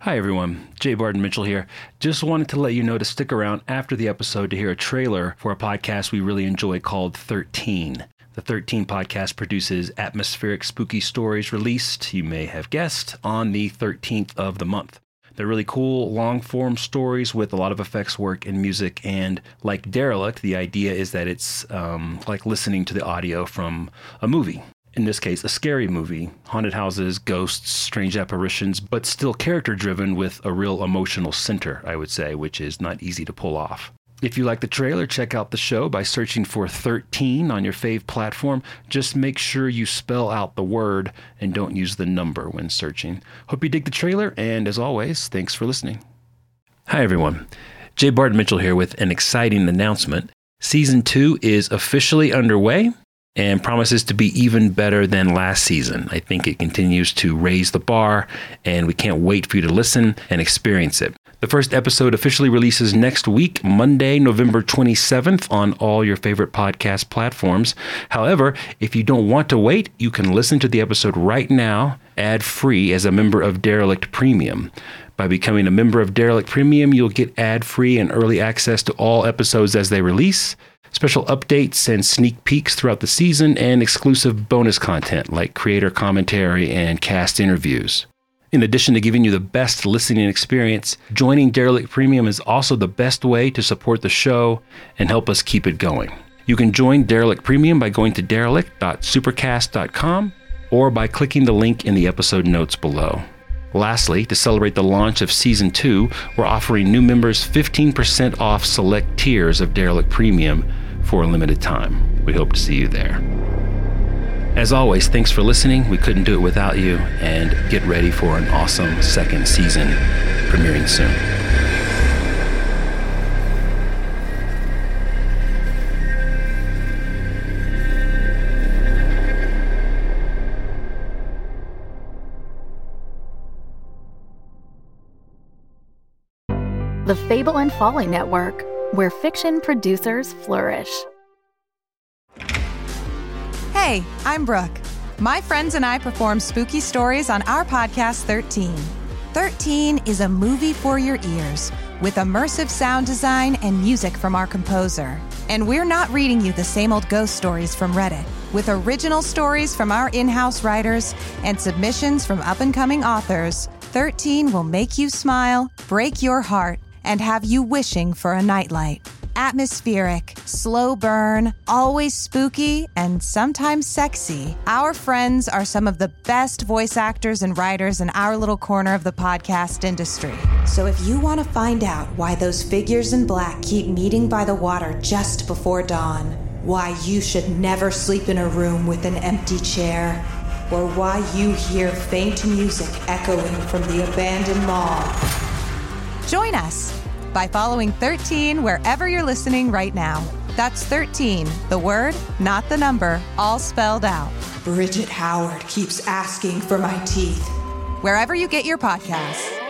Hi, everyone. Jay Barton Mitchell here. Just wanted to let you know to stick around after the episode to hear a trailer for a podcast we really enjoy called 13. The 13 podcast produces atmospheric spooky stories released, you may have guessed, on the 13th of the month. They're really cool, long form stories with a lot of effects work and music. And like Derelict, the idea is that it's um, like listening to the audio from a movie in this case, a scary movie, haunted houses, ghosts, strange apparitions, but still character driven with a real emotional center, I would say, which is not easy to pull off. If you like the trailer, check out the show by searching for 13 on your fave platform. Just make sure you spell out the word and don't use the number when searching. Hope you dig the trailer, and as always, thanks for listening. Hi, everyone. Jay Barton Mitchell here with an exciting announcement. Season 2 is officially underway and promises to be even better than last season. I think it continues to raise the bar, and we can't wait for you to listen and experience it. The first episode officially releases next week, Monday, November 27th, on all your favorite podcast platforms. However, if you don't want to wait, you can listen to the episode right now, ad free, as a member of Derelict Premium. By becoming a member of Derelict Premium, you'll get ad free and early access to all episodes as they release special updates and sneak peeks throughout the season, and exclusive bonus content like creator commentary and cast interviews. In addition to giving you the best listening experience, joining Derelict Premium is also the best way to support the show and help us keep it going. You can join Derelict Premium by going to derelict.supercast.com or by clicking the link in the episode notes below. Lastly, to celebrate the launch of Season 2, we're offering new members 15% off select tiers of Derelict Premium for a limited time. We hope to see you there. As always, thanks for listening. We couldn't do it without you, and get ready for an awesome second season premiering soon. The Fable and Folly Network where fiction producers flourish. Hey, I'm Brooke. My friends and I perform spooky stories on our podcast 13. 13 is a movie for your ears with immersive sound design and music from our composer. And we're not reading you the same old ghost stories from Reddit. With original stories from our in house writers and submissions from up and coming authors, 13 will make you smile, break your heart, and have you wishing for a nightlight. Atmospheric, slow burn, always spooky, and sometimes sexy. Our friends are some of the best voice actors and writers in our little corner of the podcast industry. So if you want to find out why those figures in black keep meeting by the water just before dawn, why you should never sleep in a room with an empty chair, or why you hear faint music echoing from the abandoned mall, join us by following 13 wherever you're listening right now. That's 13, the word, not the number, all spelled out. Bridget Howard keeps asking for my teeth. Wherever you get your podcasts.